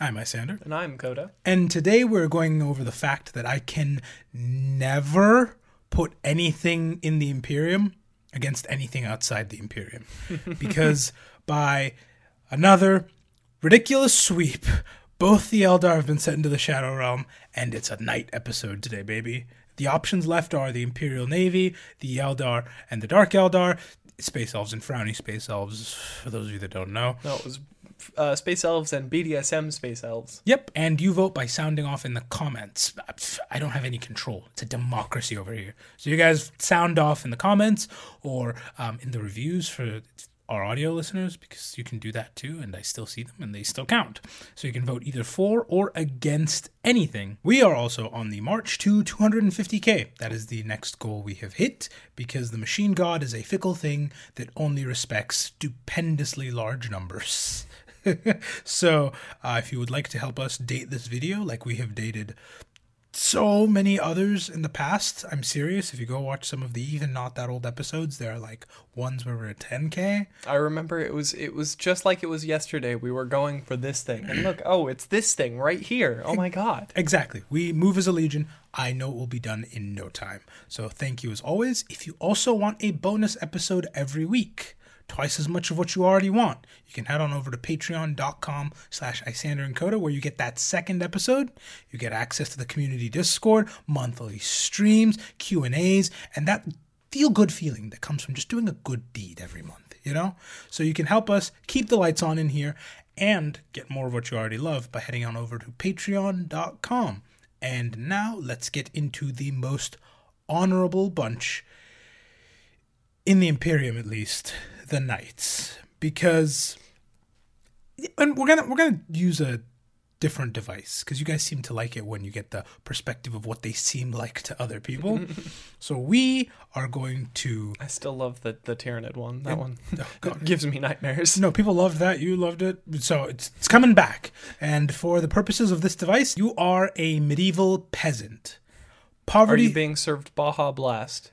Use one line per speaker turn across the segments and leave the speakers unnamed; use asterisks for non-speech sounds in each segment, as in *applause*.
I'm Isyander.
And I'm Koda.
And today we're going over the fact that I can never put anything in the Imperium against anything outside the Imperium. *laughs* because by another ridiculous sweep, both the Eldar have been sent into the Shadow Realm, and it's a knight episode today, baby. The options left are the Imperial Navy, the Eldar, and the Dark Eldar. Space Elves and Frowny Space Elves, for those of you that don't know.
No, it was uh, Space Elves and BDSM Space Elves.
Yep, and you vote by sounding off in the comments. I don't have any control. It's a democracy over here. So you guys sound off in the comments or um, in the reviews for our audio listeners because you can do that too, and I still see them and they still count. So you can vote either for or against anything. We are also on the march to 250k. That is the next goal we have hit because the machine god is a fickle thing that only respects stupendously large numbers. *laughs* so, uh, if you would like to help us date this video like we have dated so many others in the past, I'm serious. If you go watch some of the even not that old episodes, there are like ones where we're at 10k.
I remember it was it was just like it was yesterday. We were going for this thing, and look, oh, it's this thing right here. Oh my god!
Exactly. We move as a legion. I know it will be done in no time. So thank you as always. If you also want a bonus episode every week twice as much of what you already want. You can head on over to patreon.com slash Isyander where you get that second episode. You get access to the community Discord, monthly streams, Q&As, and that feel-good feeling that comes from just doing a good deed every month, you know? So you can help us keep the lights on in here and get more of what you already love by heading on over to patreon.com. And now let's get into the most honorable bunch in the Imperium at least the knights because and we're gonna we're gonna use a different device because you guys seem to like it when you get the perspective of what they seem like to other people. *laughs* so we are going to.
I still love the the Tyranid one. That one oh, *laughs* gives me nightmares.
No, people loved that. You loved it. So it's it's coming back. And for the purposes of this device, you are a medieval peasant.
Poverty. Are you being served Baja Blast?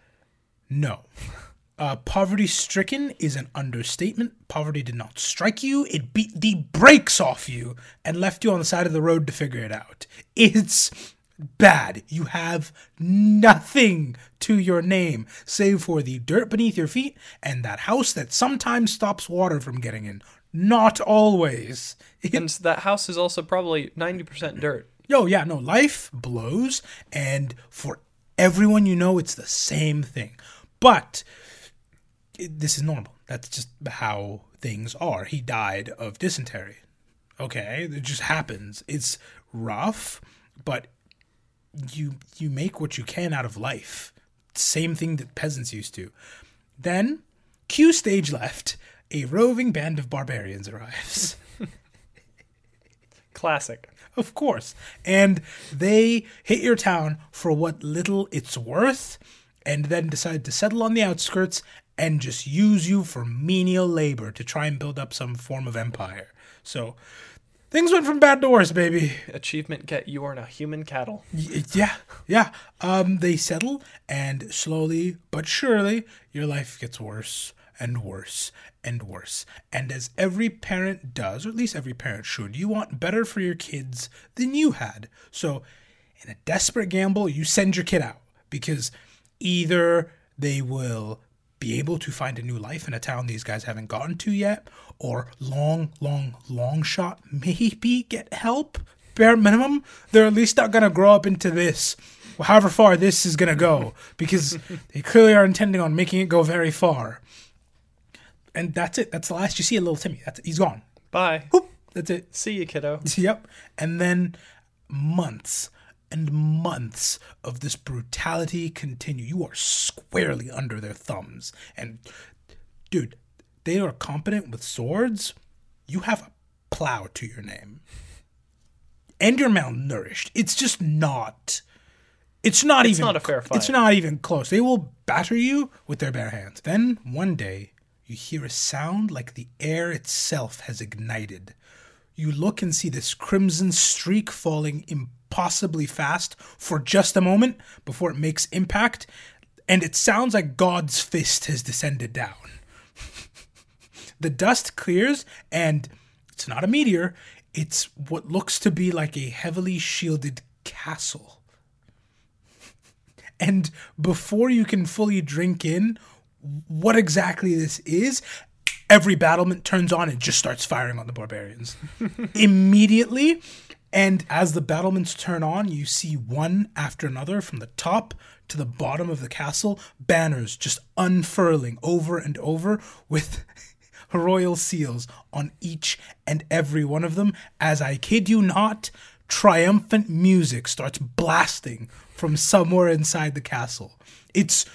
No. *laughs* Uh, poverty stricken is an understatement. Poverty did not strike you, it beat the brakes off you and left you on the side of the road to figure it out. It's bad. You have nothing to your name save for the dirt beneath your feet and that house that sometimes stops water from getting in. Not always.
and that house is also probably 90% dirt.
Yo, yeah, no, life blows, and for everyone you know, it's the same thing. But it, this is normal. That's just how things are. He died of dysentery. Okay, it just happens. It's rough, but you you make what you can out of life. Same thing that peasants used to. Then, Q stage left. A roving band of barbarians arrives. *laughs*
Classic.
Of course. And they hit your town for what little it's worth and then decide to settle on the outskirts and just use you for menial labor to try and build up some form of empire. So things went from bad to worse, baby.
Achievement get you are a human cattle.
Y- yeah, yeah. Um, they settle, and slowly but surely, your life gets worse and worse and worse. And as every parent does, or at least every parent should, you want better for your kids than you had. So, in a desperate gamble, you send your kid out because either they will be able to find a new life in a town these guys haven't gotten to yet, or long, long, long shot, maybe get help. Bare minimum, they're at least not going to grow up into this, however far this is going to go, because *laughs* they clearly are intending on making it go very far. And that's it. That's the last you see of little Timmy. That's it. He's gone.
Bye.
Whoop. That's it.
See you, kiddo. *laughs*
Yep. And then months and months of this brutality continue. You are squarely under their thumbs. And, dude, they are competent with swords. You have a plow to your name. And you're malnourished. It's just not. It's not
it's
even.
not a fair fight.
It's not even close. They will batter you with their bare hands. Then one day, you hear a sound like the air itself has ignited. You look and see this crimson streak falling impossibly fast for just a moment before it makes impact, and it sounds like God's fist has descended down. *laughs* the dust clears, and it's not a meteor, it's what looks to be like a heavily shielded castle. *laughs* And before you can fully drink in what exactly this is, every battlement turns on and just starts firing on the barbarians *laughs* immediately. And as the battlements turn on, you see one after another from the top to the bottom of the castle, banners just unfurling over and over with *laughs* royal seals on each and every one of them. As I kid you not, triumphant music starts blasting from somewhere inside the castle. It's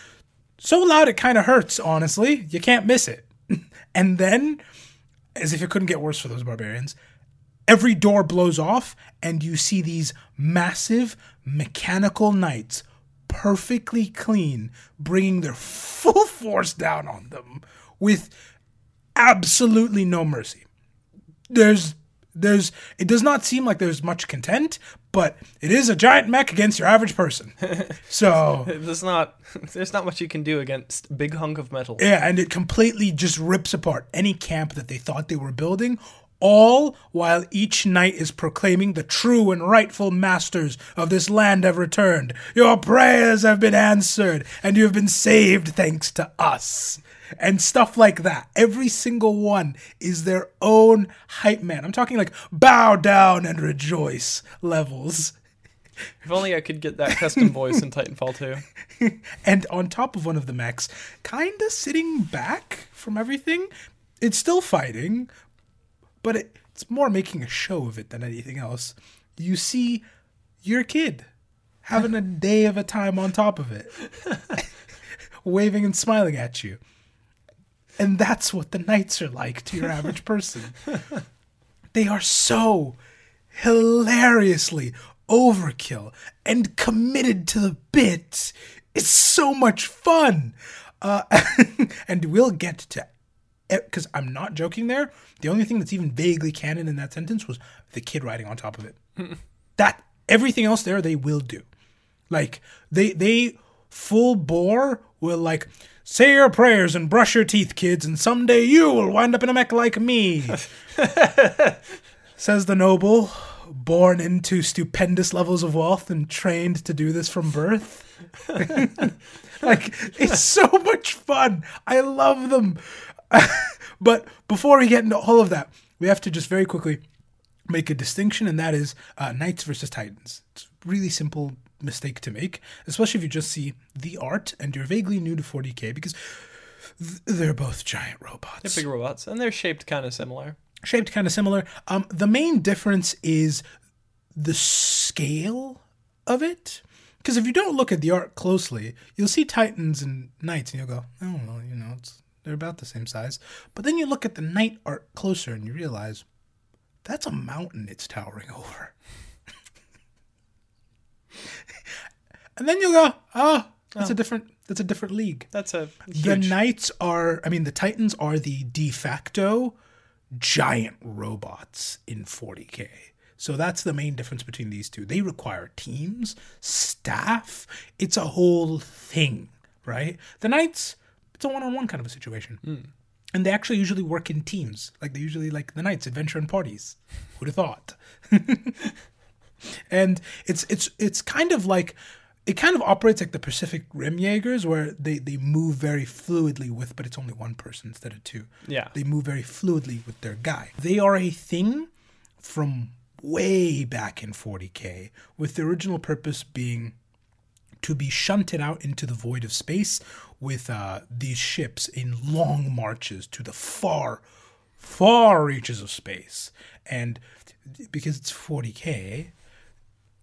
so loud it kind of hurts, honestly. You can't miss it. *laughs* and then, as if it couldn't get worse for those barbarians, every door blows off and you see these massive mechanical knights perfectly clean bringing their *laughs* full force down on them with absolutely no mercy there's there's it does not seem like there's much content but it is a giant mech against your average person *laughs* so
There's not *laughs* there's not much you can do against big hunk of metal.
Yeah, and it completely just rips apart any camp that they thought they were building, all while each knight is proclaiming the true and rightful masters of this land have returned. Your prayers have been answered, and you have been saved thanks to us. And stuff like that. Every single one is their own hype man. I'm talking like bow down and rejoice levels.
If only I could get that custom voice in Titanfall 2. *laughs*
and on top of one of the mechs, kind of sitting back from everything. It's still fighting, but it, it's more making a show of it than anything else. You see your kid having a *laughs* day of a time on top of it, *laughs* waving and smiling at you. And that's what the knights are like to your average *laughs* person. They are so hilariously overkill and committed to the bit. It's so much fun. Uh, and we'll get to Eh, because I'm not joking there. The only thing that's even vaguely canon in that sentence was the kid riding on top of it. *laughs* that everything else there they will do. Like they they full bore will like say your prayers and brush your teeth, kids, and someday you will wind up in a mech like me. *laughs* Says the noble, born into stupendous levels of wealth and trained to do this from birth. *laughs* like it's so much fun. I love them. *laughs* but before we get into all of that, we have to just very quickly make a distinction, and that is uh, Knights versus Titans. It's a really simple mistake to make, especially if you just see the art and you're vaguely new to 40k, because th- they're both giant robots
They're big robots, and they're shaped kind of similar.
shaped kind of similar. Um, the main difference is the scale of it. Because if you don't look at the art closely, you'll see Titans and Knights, and you'll go, "Oh well, you know, it's they're about the same size." But then you look at the Knight art closer, and you realize that's a mountain it's towering over. *laughs* and then you'll go, "Oh, that's a oh. different. That's a different league."
That's a
The. Knights are, I mean, the Titans are the de facto giant robots in 40k. So that's the main difference between these two. They require teams, staff. It's a whole thing, right? The Knights, it's a one-on-one kind of a situation. Hmm. And they actually usually work in teams. Like they usually like the Knights adventure in parties. Who'd have thought? *laughs* and it's it's it's kind of like it kind of operates like the Pacific Rim Jaegers, where they they move very fluidly with, but it's only one person instead of two.
Yeah.
they move very fluidly with their guy. They are a thing from way back in 40k, with the original purpose being to be shunted out into the void of space with uh, these ships in long marches to the far, far reaches of space. And because it's 40k,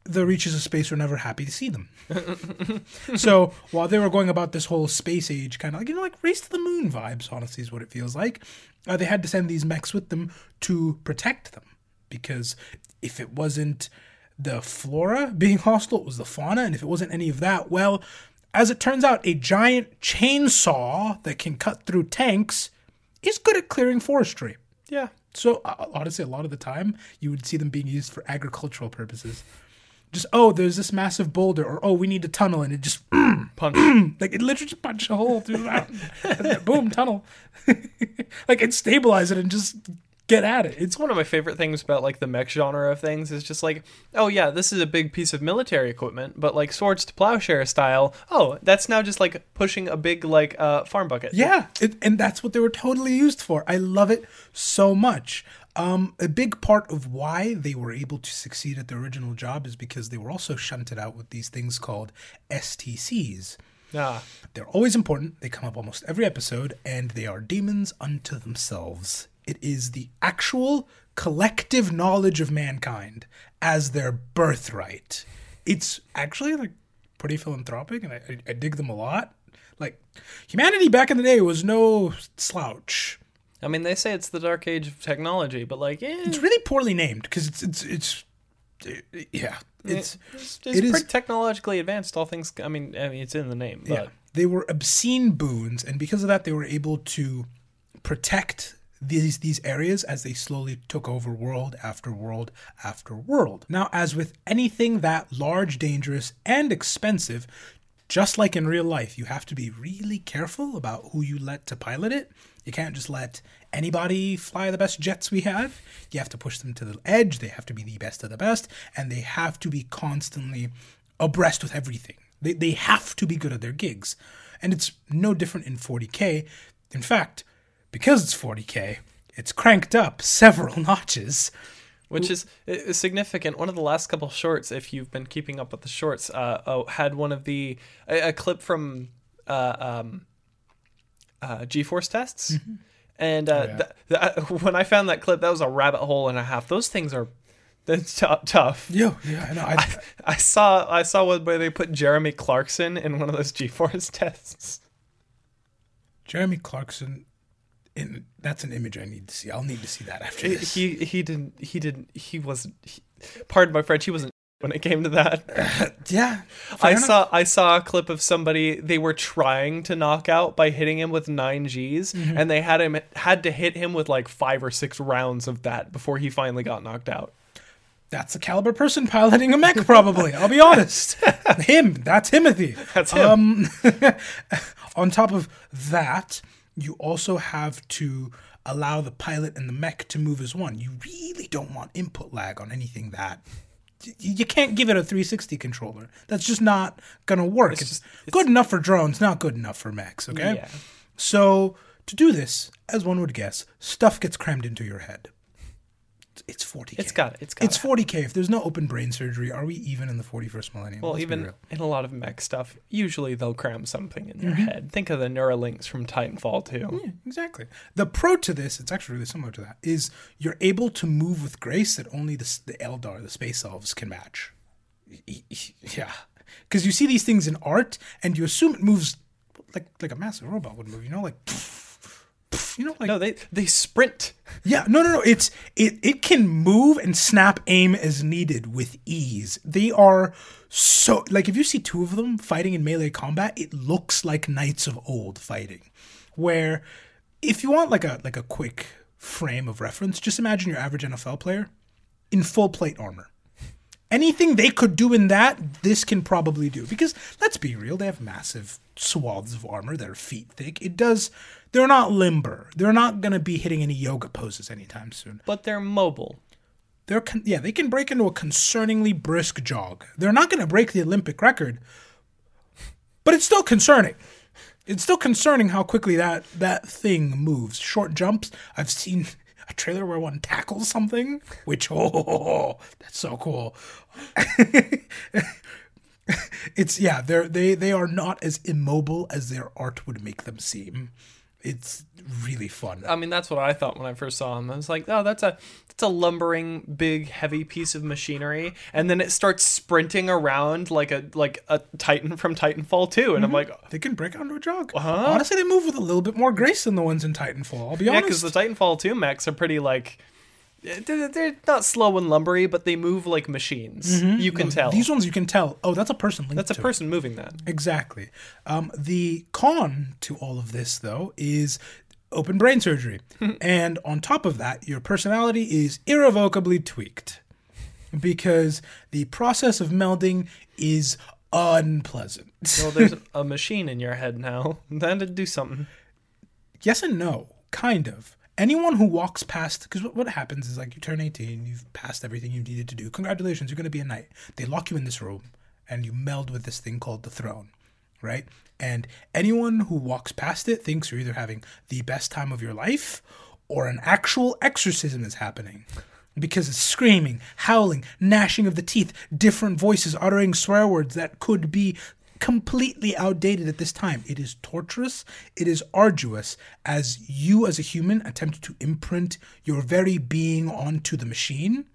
the reaches of space were never happy to see them. *laughs* so while they were going about this whole space age kind of like, you know, like race to the moon vibes, honestly, is what it feels like, uh, they had to send these mechs with them to protect them. Because if it wasn't the flora being hostile, it was the fauna. And if it wasn't any of that, well, as it turns out, a giant chainsaw that can cut through tanks is good at clearing forestry.
yeah.
So uh, honestly, a lot of the time you would see them being used for agricultural purposes. Just oh, there's this massive boulder, or oh, we need a tunnel, and it just *clears throat*
Punch. *clears throat*
like it literally just punch a hole through the mountain, *laughs* boom, tunnel. *laughs* like it stabilize it and just get at it. It's
one of my favorite things about like the mech genre of things is just like, oh yeah, this is a big piece of military equipment, but like swords to plowshare style. Oh, that's now just like pushing a big like uh, farm bucket.
Yeah, it, and that's what they were totally used for. I love it so much. Um, a big part of why they were able to succeed at their original job is because they were also shunted out with these things called STCs.
Ah,
They're always important. They come up almost every episode, and they are demons unto themselves. It is the actual collective knowledge of mankind as their birthright. It's actually like pretty philanthropic, and I, I, dig them a lot. Like humanity back in the day was no slouch.
I mean, they say it's the dark age of technology, but like, eh,
It's really poorly named because it's it's it's yeah it's
it's,
it
it's
is-
technologically advanced. All things, I mean, I mean, it's in the name, but
Yeah. They were obscene boons, and because of that, they were able to protect these these areas as they slowly took over world after world after world. Now, as with anything that large, dangerous, and expensive, just like in real life, you have to be really careful about who you let to pilot it. You can't just let anybody fly the best jets we have. You have to push them to the edge. They have to be the best of the best, and they have to be constantly abreast with everything. They, they have to be good at their gigs. And it's no different in 40K. In fact, because it's 40K, it's cranked up several *laughs* notches.
which is, is significant. One of the last couple shorts, if you've been keeping up with the shorts, uh, oh, had one of the a, a clip from uh, um, uh, G-force tests, and uh,
yeah.
th- th- *laughs* when I found that clip, that was a rabbit hole and a half. Those things are that's tou- tough.
Yo, yeah, I know. *laughs* I,
I saw I saw one where they put Jeremy Clarkson in one of those G-force tests.
Jeremy Clarkson, in, that's an image I need to see. I'll need to see that after this.
He he didn't he didn't he wasn't. He, pardon my French. He wasn't *laughs* when it came to that. *laughs*
yeah.
I
enough.
saw I saw a clip of somebody they were trying to knock out by hitting him with nine Gs,
Mm-hmm.
and they had him had to hit him with like five or six rounds of that before he finally got knocked out.
That's the caliber person piloting a mech, probably. I'll be honest. *laughs* him. That's Timothy.
That's him.
Um, on top of that, you also have to allow the pilot and the mech to move as one. You really don't want input lag on anything that. You can't give it a 360 controller. That's just not gonna work. It's,
just-
good enough for drones, not good enough for mechs. Okay.
Yeah.
So to do this, as one would guess, stuff gets crammed into your head. It's 40k.
It's got it. It's got
It's 40k. If there's no open brain surgery, are we even in the 41st millennium?
Well,
Let's
even in a lot of mech stuff, usually they'll cram something in
Mm-hmm.
their head. Think of the Neuralinks from Titanfall 2.
Yeah, exactly. The pro to this, it's actually really similar to that, is you're able to move with grace that only the, the Eldar, the space elves, can match. Yeah, because you see these things in art, and you assume it moves like like a massive robot would move. You know, like you know, like
No, they they sprint. *laughs*
Yeah, no, no, no. It's it it can move and snap aim as needed with ease. They are so like if you see two of them fighting in melee combat, it looks like knights of old fighting. Where if you want like a like a quick frame of reference, just imagine your average NFL player in full plate armor. Anything they could do in that, this can probably do. Because let's be real, they have massive swaths of armor that are feet thick. It does. They're not limber. They're not gonna be hitting any yoga poses anytime soon.
but they're mobile.
They're con- yeah, they can break into a concerningly brisk jog. They're not gonna break the Olympic record, but it's still concerning. It's still concerning how quickly that that thing moves. Short jumps. I've seen a trailer where one tackles something, which oh, *laughs* that's so cool. *laughs* it's yeah, they're they they are not as immobile as their art would make them seem. It's really fun.
I mean, that's what I thought when I first saw them. I was like, oh, that's a that's a lumbering, big, heavy piece of machinery, and then it starts sprinting around like a like a Titan *laughs* from Titanfall 2, and I'm mm-hmm. like,
They can break onto a jog. Uh-huh. Honestly, they move with a little bit more grace than the ones in Titanfall. I'll be honest.
yeah,
honest.
because the Titanfall 2 mechs are pretty like. They're they're not slow and lumbery, but they move like machines. You can tell.
These ones you can tell. Oh, that's a person
That's a
to it.
person moving that.
Exactly. Um, the con to all of this, though, is open brain surgery. *laughs* and on top of that, your personality is irrevocably tweaked because the process of melding is unpleasant.
Well, there's *laughs* a machine in your head now. *laughs* That'd do something.
yes and no, kind of. Anyone who walks past, because what, what happens is like you turn 18, you've passed everything you needed to do. Congratulations, you're going to be a knight. They lock you in this room and you meld with this thing called the throne, right? And anyone who walks past it thinks you're either having the best time of your life or an actual exorcism is happening. Because it's screaming, howling, gnashing of the teeth, different voices uttering swear words that could be completely outdated at this time. It is torturous, it is arduous as you, as a human, attempt to imprint your very being onto the machine,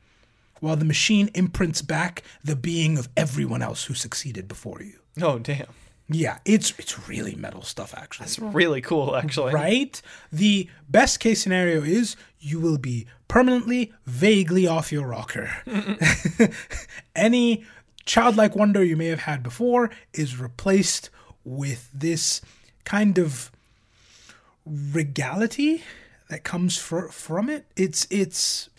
while the machine imprints back the being of everyone else who succeeded before you.
Oh damn.
Yeah, it's it's really metal stuff actually.
It's really cool actually.
Right? The best case scenario is you will be permanently vaguely off your rocker. *laughs* Any childlike wonder you may have had before is replaced with this kind of regality that comes fr- from it. It's it's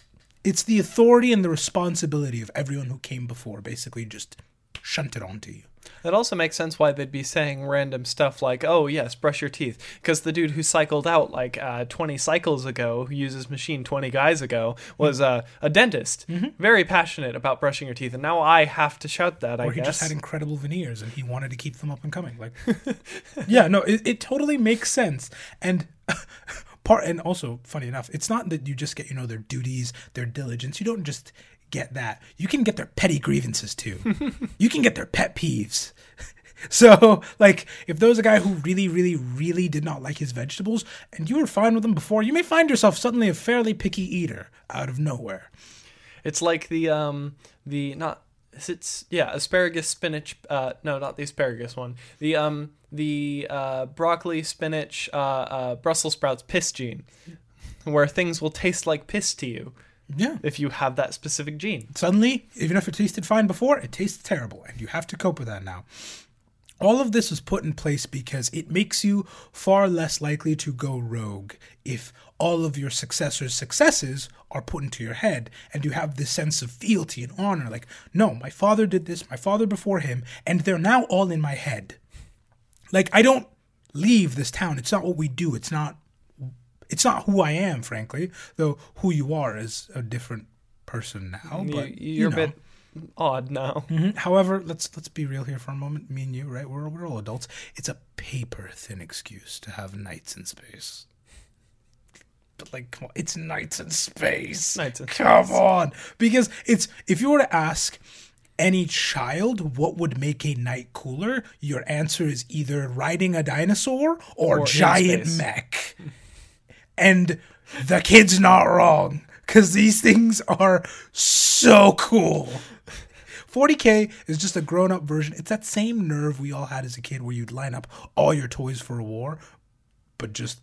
it's the authority and the responsibility of everyone who came before basically just shunted onto you.
That also makes sense why they'd be saying random stuff like, "Oh yes, brush your teeth," because the dude who cycled out like uh, 20 cycles ago, who uses machine 20 guys ago, was uh, a dentist, very passionate about brushing your teeth, and now I have to shout that. I
or he just had incredible veneers and he wanted to keep them up and coming. Like, *laughs* yeah, no, it, it totally makes sense. And *laughs* part, and also funny enough, it's not that you just get you know their duties, their diligence. You don't just get that. You can get their petty grievances too. you can get their pet peeves. *laughs* So, like, if there was a guy who really, really, really did not like his vegetables, and you were fine with them before, you may find yourself suddenly a fairly picky eater out of nowhere.
It's like the um the not it's, yeah asparagus spinach uh no not the asparagus one the um the uh broccoli spinach uh, uh Brussels sprouts piss gene where things will taste like piss to you
Yeah.
if you have that specific gene.
Suddenly, even if it tasted fine before, it tastes terrible, and you have to cope with that now. All of this was put in place because it makes you far less likely to go rogue if all of your successors' successes are put into your head and you have this sense of fealty and honor. Like, no, my father did this, my father before him, and they're now all in my head. Like, I don't leave this town. It's not what we do. It's not. It's not who I am, frankly. Though who you are is a different person now. But
you,
you
you're
know.
a bit odd now.
Mhm. However, let's let's be real here for a moment. Me and you, right? We're we're all adults. It's a paper thin excuse to have knights in space. But like, come on, it's knights in space.
Knights in
come
space.
on, because it's if you were to ask any child what would make a knight cooler, your answer is either riding a dinosaur or,
Or
giant mech. *laughs* And the kid's not wrong because these things are so cool. 40k is just a grown up version. It's that same nerve we all had as a kid where you'd line up all your toys for a war, but just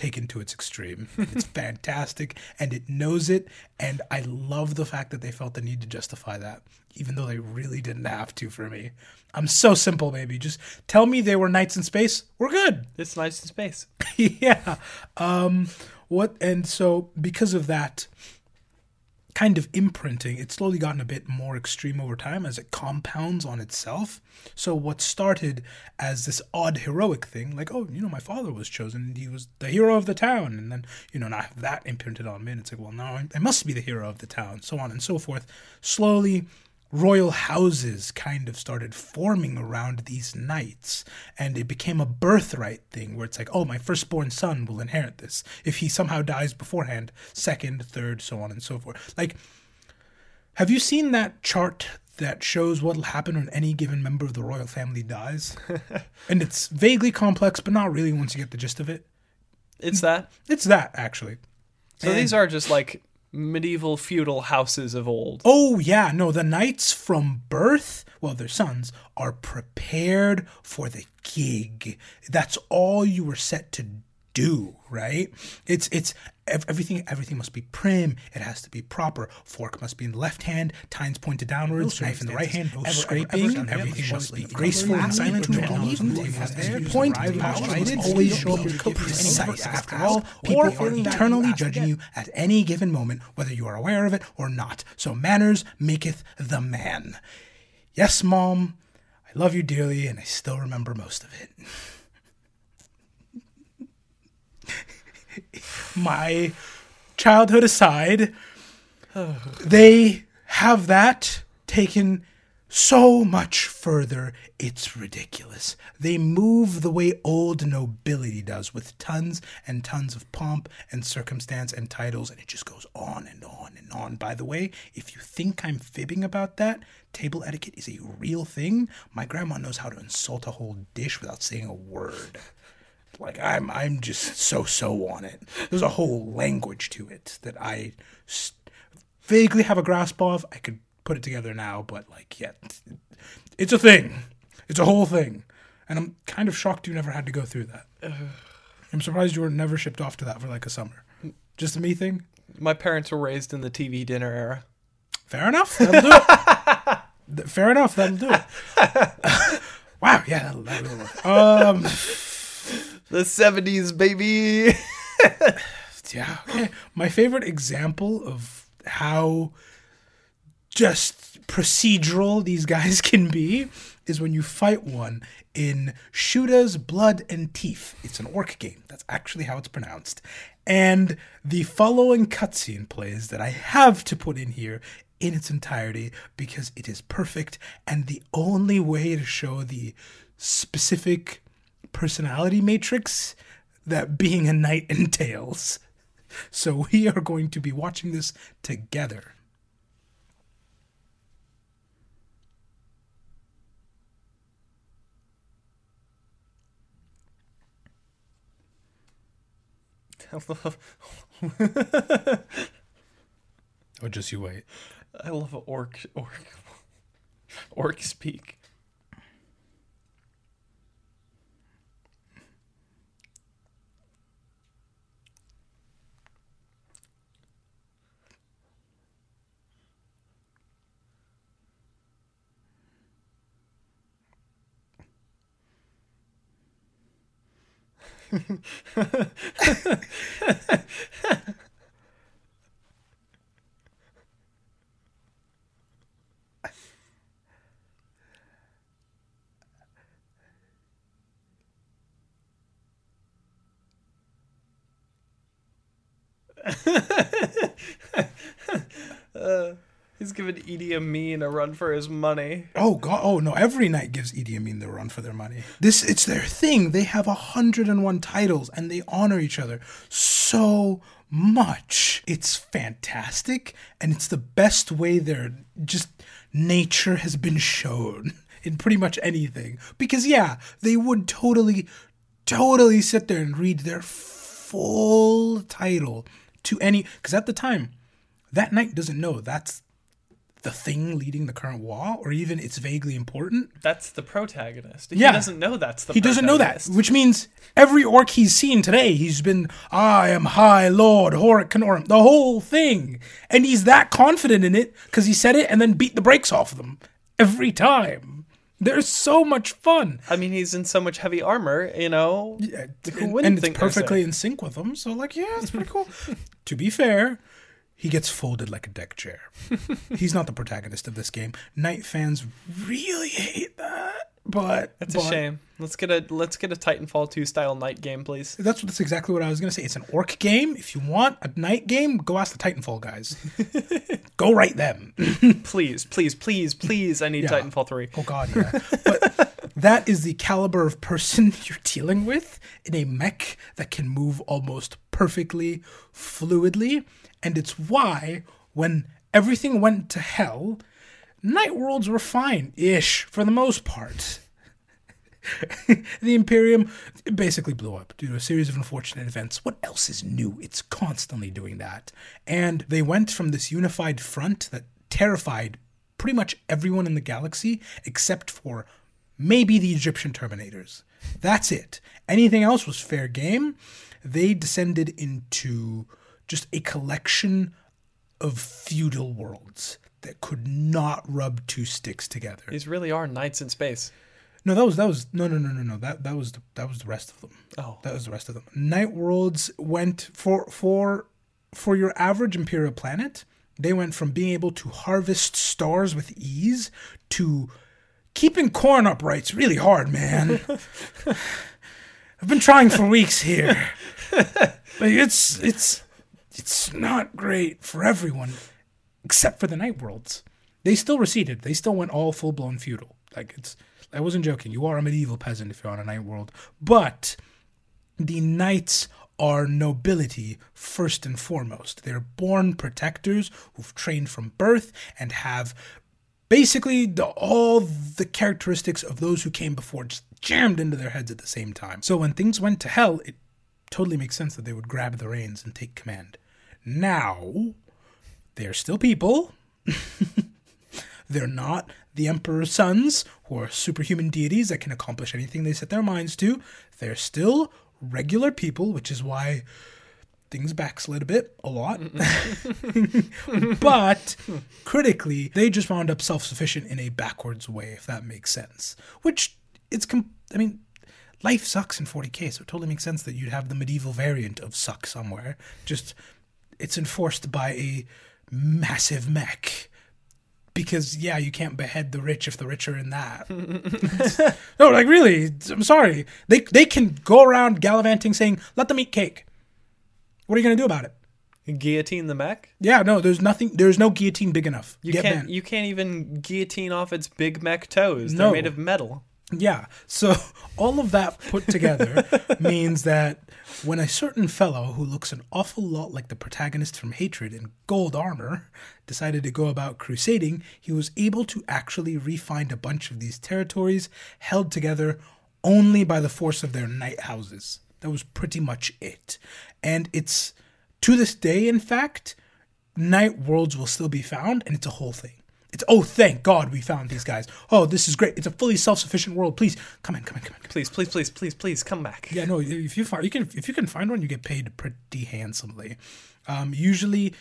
taken to its extreme. *laughs* It's fantastic and it knows it. And I love the fact that they felt the need to justify that, even though they really didn't have to for me. I'm so simple, baby. Just tell me they were knights in space. We're good. *laughs*
It's nice in space.
yeah. Um what and so because of that kind of imprinting, it's slowly gotten a bit more extreme over time as it compounds on itself. So what started as this odd heroic thing, like, oh, you know, my father was chosen, and he was the hero of the town, and then, you know, now I have that imprinted on me, and it's like, well, now I must be the hero of the town, so on and so forth. Slowly royal houses kind of started forming around these knights and it became a birthright thing where it's like oh my firstborn son will inherit this. If he somehow dies beforehand second third so on and so forth. Like have you seen that chart that shows what'll happen when any given member of the royal family dies? *laughs* And it's vaguely complex but not really once you get the gist of it.
It's that.
it's that actually.
So these are just like medieval feudal houses of old.
Oh, yeah. No, the knights from birth, well, their sons, are prepared for the gig. That's all you were set to do, right? It's, it's, everything, everything must be prim. It has to be proper. Fork must be in the left hand, tines pointed downwards, knife in the right hand, no scraping. everything must be graceful and silent. No point, prostrated, always show up precise. After all, people are eternally judging you at any given moment, whether you are aware of it or not. So manners maketh the man. Yes, mom, I love you dearly, and I still remember most of it. *laughs* *laughs* my childhood aside, they have that taken so much further, it's ridiculous. They move the way old nobility does, with tons and tons of pomp and circumstance and titles, and it just goes on and on and on. By the way, if you think I'm fibbing about that, table etiquette is a real thing. My grandma knows how to insult a whole dish without saying a word. Like I'm, I'm just so so on it. There's a whole language to it that I vaguely have a grasp of. I could put it together now, but like, yeah, it's a thing. It's a whole thing, and I'm kind of shocked you never had to go through that. I'm surprised you were never shipped off to that for like a summer. Just a me thing.
My parents were raised in the TV dinner era.
Fair enough. That'll do it. *laughs* Fair enough. That'll do it. *laughs* wow. Yeah. That'll, that'll work. Um.
The 70s, baby. *sighs*
Yeah. Okay. My favorite example of how just procedural these guys *laughs* can be is when you fight one in Shootas Blood and Teef. It's an orc game. That's actually how it's pronounced. And the following cutscene plays that I have to put in here in its entirety because it is perfect and the only way to show the specific personality matrix that being a knight *laughs* entails. So we are going to be watching this together.
I love,
Or just you wait.
I love orc, orc, orc speak. Ha ha ha! He's giving Idi Amin a run for his money.
Oh god! Oh no! Every knight gives Idi Amin the run for their money. This it's their thing. They have hundred and one titles, and they honor each other so much. It's fantastic, and it's the best way their just nature has been shown *laughs* in pretty much anything. Because yeah, they would totally, totally sit there and read their full title to any. Because at the time, that knight doesn't know that's the thing leading the current war, or even it's vaguely important.
That's the protagonist.
Yeah.
He doesn't know that's the protagonist.
He doesn't know that, which means every orc he's seen today, he's been, I am High Lord Horik Canorum, the whole thing. And he's that confident in it because he said it and then beat the brakes off them every time. They're so much fun.
I mean, he's in so much heavy armor, you know.
Yeah, and, and it's perfectly in sync with them. So, like, yeah, it's pretty cool. *laughs* to be fair, he gets folded like a deck chair. *laughs* He's not the protagonist of this game. Knight fans really hate that, but
that's
but
a shame. Let's get a let's get a Titanfall 2 style knight game, please.
That's that's exactly what I was gonna say. It's an orc game. If you want a knight game, go ask the Titanfall guys. *laughs* go write them. *laughs*
Please, please, please, please. I need
Yeah.
Titanfall 3.
Oh God, yeah. But that is the caliber of person you're dealing with in a mech that can move almost perfectly, fluidly, and it's why when everything went to hell, knight worlds were fine ish for the most part. *laughs* the Imperium basically blew up due to a series of unfortunate events. What else is new? It's constantly doing that. And they went from this unified front that terrified pretty much everyone in the galaxy except for maybe the Egyptian Terminators. That's it. Anything else was fair game. They descended into just a collection of feudal worlds that could not rub two sticks together.
These really are knights in space.
No, that was that was no no no no no that that was the, that was the rest of them.
Oh.
That was the rest of them. Knight worlds went for for for your average imperial planet. They went from being able to harvest stars with ease to keeping corn upright's really hard, man. *laughs* I've been trying for weeks here. *laughs* like it's it's it's not great for everyone except for the knight worlds. They still receded. They still went all full blown feudal. Like it's I wasn't joking. You are a medieval peasant if you're on a knight world. But the knights are nobility first and foremost. They're born protectors who've trained from birth and have basically the, all the characteristics of those who came before just jammed into their heads at the same time. So when things went to hell, it totally makes sense that they would grab the reins and take command. Now, they're still people. *laughs* they're not the Emperor's sons, who are superhuman deities that can accomplish anything they set their minds to. They're still regular people, which is why things backslid a bit, a lot. *laughs* but critically, they just wound up self sufficient in a backwards way, if that makes sense. Which it's, com- I mean, life sucks in 40k, so it totally makes sense that you'd have the medieval variant of suck somewhere. Just it's enforced by a massive mech. Because yeah, you can't behead the rich if the rich are in that. *laughs* no, like really, I'm sorry. They they can go around gallivanting saying, "Let them eat cake." What are you gonna do about it?
Guillotine the mech?
Yeah, no, there's nothing. There's no guillotine big enough.
You
Get
can't.
banned.
You can't even guillotine off its big mech toes.
No.
They're made of metal.
Yeah. So *laughs* all of that put together *laughs* means that when a certain fellow who looks an awful lot like the protagonist from Hatred in gold armor decided to go about crusading, he was able to actually re-find a bunch of these territories held together only by the force of their knight houses. That was pretty much it. And it's to this day, in fact, knight worlds will still be found, and it's a whole thing. It's oh, thank God we found these guys. Oh, this is great. It's a fully self-sufficient world. Please come in, come in, come in.
Please, please, please, please, please come back.
Yeah, no. If you find you can if you can find one, you get paid pretty handsomely. Um, usually,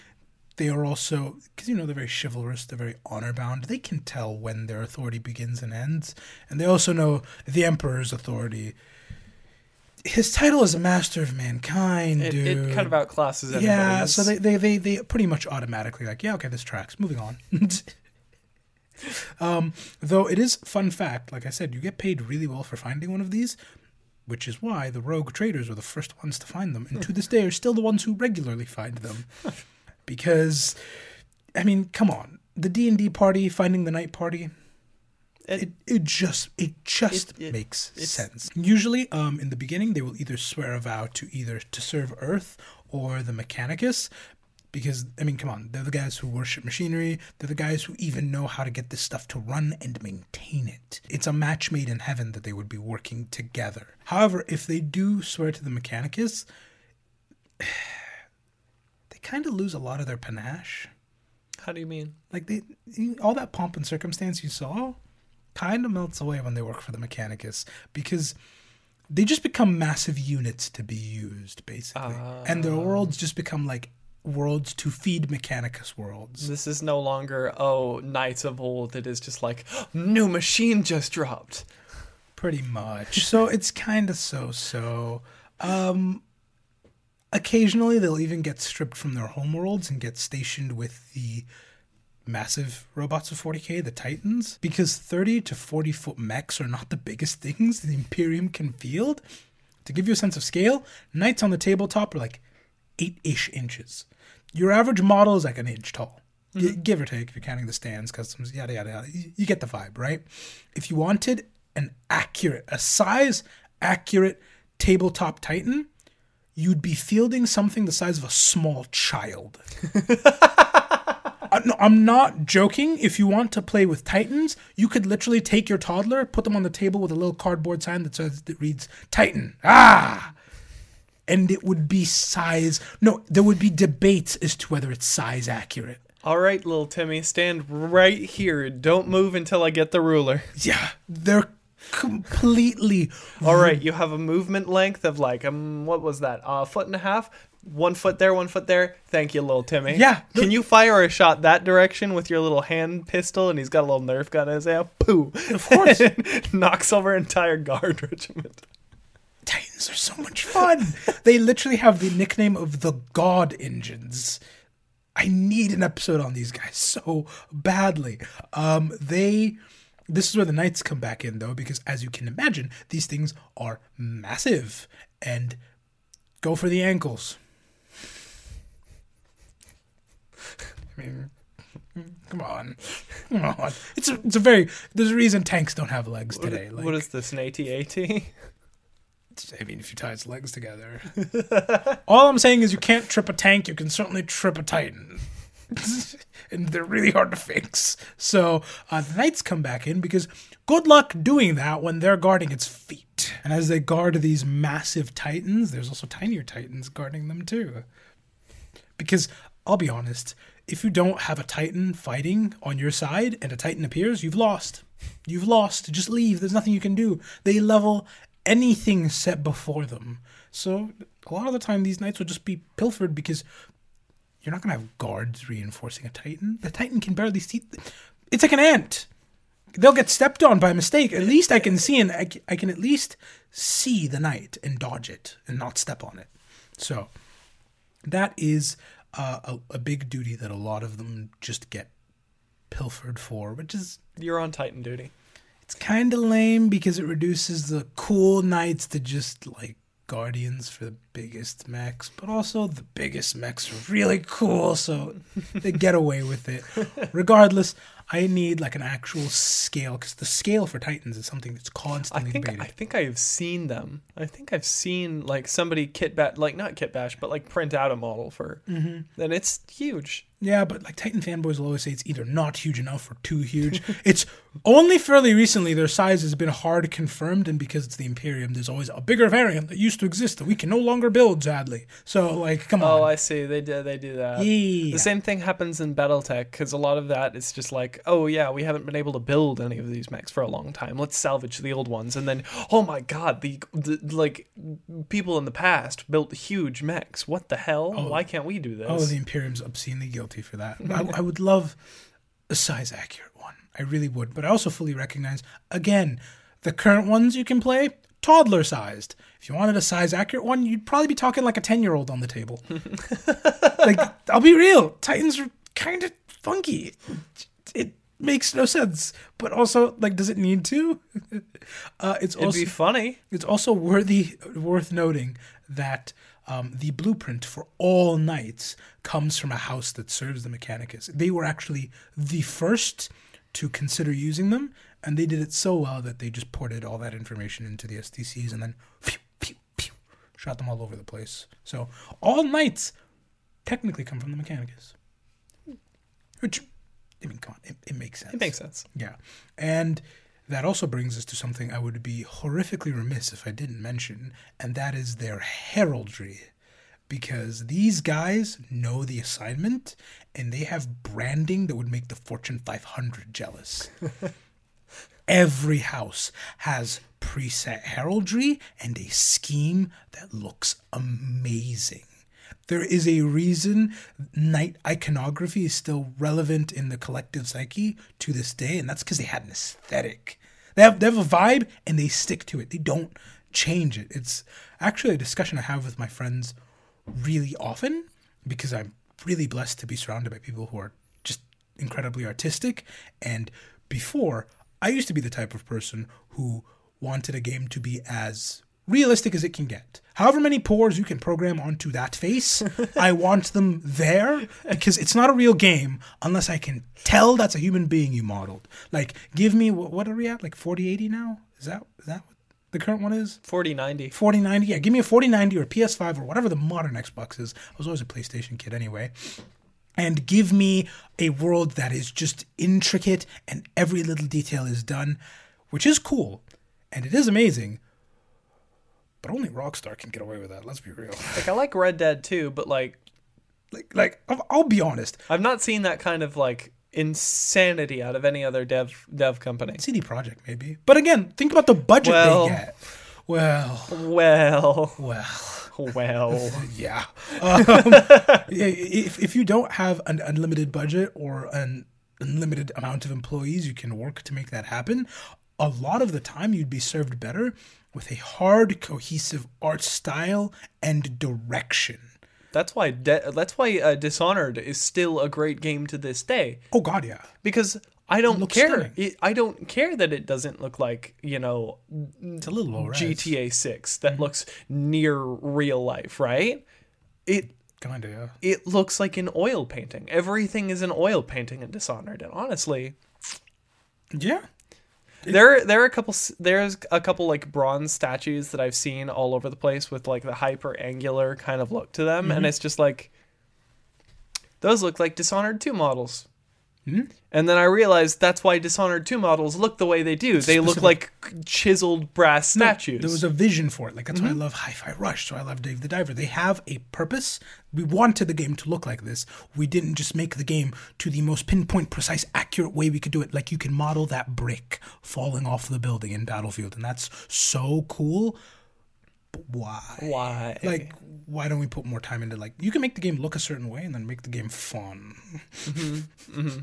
they are also because you know they're very chivalrous. They're very honor bound. They can tell when their authority begins and ends, and they also know the emperor's authority. His title is a master of mankind,
It,
dude.
it kind of outclasses everybody.
yeah, so they, they they they pretty much automatically like, yeah, okay, this tracks. Moving on. *laughs* um, though it is fun fact, like I said, you get paid really well for finding one of these, which is why the rogue traders were the first ones to find them, and to this day are still the ones who regularly find them, *laughs* because, I mean, come on, the D and D party finding the knight party.
It-
It, it just it just
It- it-
makes sense. Usually, um, in the beginning, they will either swear a vow to either to serve Earth or the Mechanicus, because I mean, come on, they're the guys who worship machinery. They're the guys who even know how to get this stuff to run and maintain it. It's a match made in heaven that they would be working together. However, if they do swear to the Mechanicus, *sighs* they kind of lose a lot of their panache.
How do you mean?
Like they, all that pomp and circumstance you saw, kind of melts away when they work for the Mechanicus because they just become massive units to be used, basically, and their ah. worlds just become like worlds to feed Mechanicus worlds.
This is no longer oh Knights of Old. It is just like new machine just dropped.
pretty much. So *laughs* it's kind of so so. Um, occasionally, they'll even get stripped from their homeworlds and get stationed with the massive robots of 40k, the Titans, because 30 to 40 foot mechs are not the biggest things *laughs* the Imperium can field. To give you a sense of scale, knights on the tabletop are like eight ish inches. Your average model is like an inch tall. G- give or take if you're counting the stands, customs, yada yada yada. You, get the vibe, right? If you wanted an accurate, a size accurate tabletop titan, you'd be fielding something the size of a small child. *laughs* Uh, no, I'm not joking. If you want to play with Titans, you could literally take your toddler, put them on the table with a little cardboard sign that says that reads Titan. Ah, and it would be size. No, there would be debates as to whether it's size accurate.
All right, little Timmy, stand right here. Don't move until I get the ruler.
Yeah, they're completely
All right, you have a movement length of like um, what was that? A foot and a half. One foot there, one foot there. Thank you, little Timmy.
Yeah.
Can you fire a shot that direction with your little hand pistol? And he's got a little Nerf gun in his hand. Pooh.
Of course. *laughs*
Knocks over entire guard *laughs* regiment.
Titans are so much fun. they literally have the nickname of the God Engines. I need an episode on these guys so badly. Um, they. This is where the knights come back in, though, because as you can imagine, these things are massive and go for the ankles. I mean, come on, come on. It's a, it's a very. There's a reason tanks don't have legs today. Like,
what is this, an AT-AT?
I mean, if you tie its legs together. *laughs* All I'm saying is you can't trip a tank. You can certainly trip a Titan. *laughs* and they're really hard to fix. So uh, the Knights come back in because good luck doing that when they're guarding its feet. And as they guard these massive Titans, there's also tinier Titans guarding them too. Because I'll be honest, if you don't have a Titan fighting on your side and a Titan appears, you've lost. You've lost. Just leave. There's nothing you can do. They level anything set before them. So a lot of the time, these knights will just be pilfered because you're not going to have guards reinforcing a titan. The titan can barely see. It's like an ant. They'll get stepped on by mistake. At least I can see and I can, at least see the knight and dodge it and not step on it. So that is uh, a, a big duty that a lot of them just get pilfered for, which is
You're on Titan duty.
It's kind of lame because it reduces the cool knights to just like guardians for the biggest mechs, but also the biggest mechs are really cool, so they get away with it. *laughs* Regardless, I need like an actual scale because the scale for Titans is something that's constantly I
think
debated.
I think I've seen them. I think I've seen like somebody kit bash, like not kit bash, but like print out a model for,
Mm-hmm.
and it's huge.
Yeah, but like Titan fanboys will always say it's either not huge enough or too huge. *laughs* it's only fairly recently their size has been hard confirmed, and because it's the Imperium, there's always a bigger variant that used to exist that we can no longer build, sadly. So, like, come
oh,
on. Oh.
I see. They do. They do that.
yeah.
The same thing happens in BattleTech because a lot of that is just like, oh yeah, we haven't been able to build any of these mechs for a long time. Let's salvage the old ones, and then oh my god, the, the like people in the past built huge mechs. What the hell? Oh. Why can't we do this?
Oh, the Imperium's obscenely guilty for that. I, I would love a size accurate one. I really would. But I also fully recognize, again, the current ones you can play, toddler sized. If you wanted a size accurate one, you'd probably be talking like a 10 year old on the table. *laughs* like, I'll be real. Titans are kind of funky. It makes no sense. But also, like, does it need to? *laughs* uh, it's
It'd
also
be funny.
it's also worthy worth noting that um, the blueprint for all knights comes from a house that serves the Mechanicus. They were actually the first to consider using them, and they did it so well that they just ported all that information into the STCs and then phew, phew, phew, shot them all over the place. So all knights technically come from the Mechanicus, which I mean, come on, it, it makes sense.
It makes sense.
Yeah. And that also brings us to something I would be horrifically remiss if I didn't mention, and that is their heraldry. Because these guys know the assignment and they have branding that would make the Fortune 500 jealous. *laughs* Every house has preset heraldry and a scheme that looks amazing. There is a reason knight iconography is still relevant in the collective psyche to this day, and that's because they had an aesthetic. They have, they have a vibe and they stick to it. They don't change it. It's actually a discussion I have with my friends really often because I'm really blessed to be surrounded by people who are just incredibly artistic. And before, I used to be the type of person who wanted a game to be as realistic as it can get. However many pores you can program onto that face, *laughs* I want them there because it's not a real game unless I can tell that's a human being you modeled. Like, give me what, what are we at? Like 4080 now? Is that is that what the current one is?
Forty ninety.
4090. Yeah, give me a 4090 or a PS5 or whatever the modern Xbox is. I was always a PlayStation kid anyway. And give me a world that is just intricate and every little detail is done, which is cool. And it is amazing. But only Rockstar can get away with that. Let's be real.
Like I like Red Dead too, but like
like, like I'll, I'll be honest.
I've not seen that kind of like insanity out of any other dev dev company.
CD Projekt maybe. But again, think about the budget
Well-
they get. Well,
Well,
well.
well. *laughs*
Yeah. Um, *laughs* yeah, if, if you don't have an unlimited budget or an unlimited amount of employees, you can work to make that happen. A lot of the time, you'd be served better with a hard, cohesive art style and direction.
That's why De- that's why uh, Dishonored is still a great game to this day
Oh, God, yeah.
because I don't care. It, I don't care that it doesn't look like you know
It's a little.
GTA 6 that
Mm-hmm.
looks near real life, right? It
Kinda, yeah.
it looks like an oil painting. Everything is an oil painting in Dishonored, and honestly,
Yeah.
There there are a couple there's a couple like bronze statues that I've seen all over the place with like the hyper angular kind of look to them,
Mm-hmm.
and it's just like those look like Dishonored 2 models.
Mm-hmm.
And then I realized that's why Dishonored 2 models look the way they do. They look like chiseled brass statues.
There was a vision for it. Like that's why I
Mm-hmm.
love Hi-Fi Rush. So I love Dave the Diver. They have a purpose. We wanted the game to look like this. We didn't just make the game to the most pinpoint, precise, accurate way we could do it. Like you can model that brick falling off the building in Battlefield, and that's so cool. Why?
why?
Like, why don't we put more time into like you can make the game look a certain way and then make the game fun.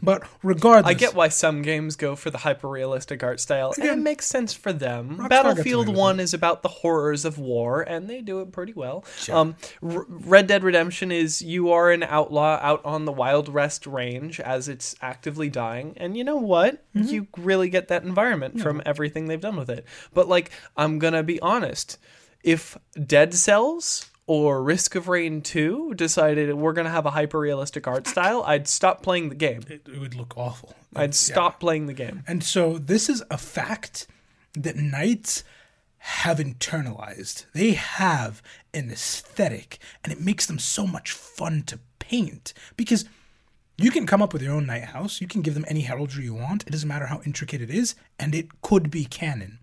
But regardless,
Mm-hmm. I get why some games go for the hyper realistic art style, and it makes sense for them.
Rockstar
Battlefield
gets away with
1 is about the horrors of war, and they do it pretty well. Um, R- Red Dead Redemption is you are an outlaw out on the Wild West range as it's actively dying, and you know what?
Mm-hmm.
You really get that environment from everything they've done with it. But, like, I'm gonna be honest. If Dead Cells or Risk of Rain 2 decided we're going to have a hyper realistic art style, I'd stop playing the game.
it, it would look awful.
I'd
Yeah.
stop playing the game.
And so this is a fact that knights have internalized. They have an aesthetic, and it makes them so much fun to paint because you can come up with your own knight house. You can give them any heraldry you want. It doesn't matter how intricate it is, and it could be canon.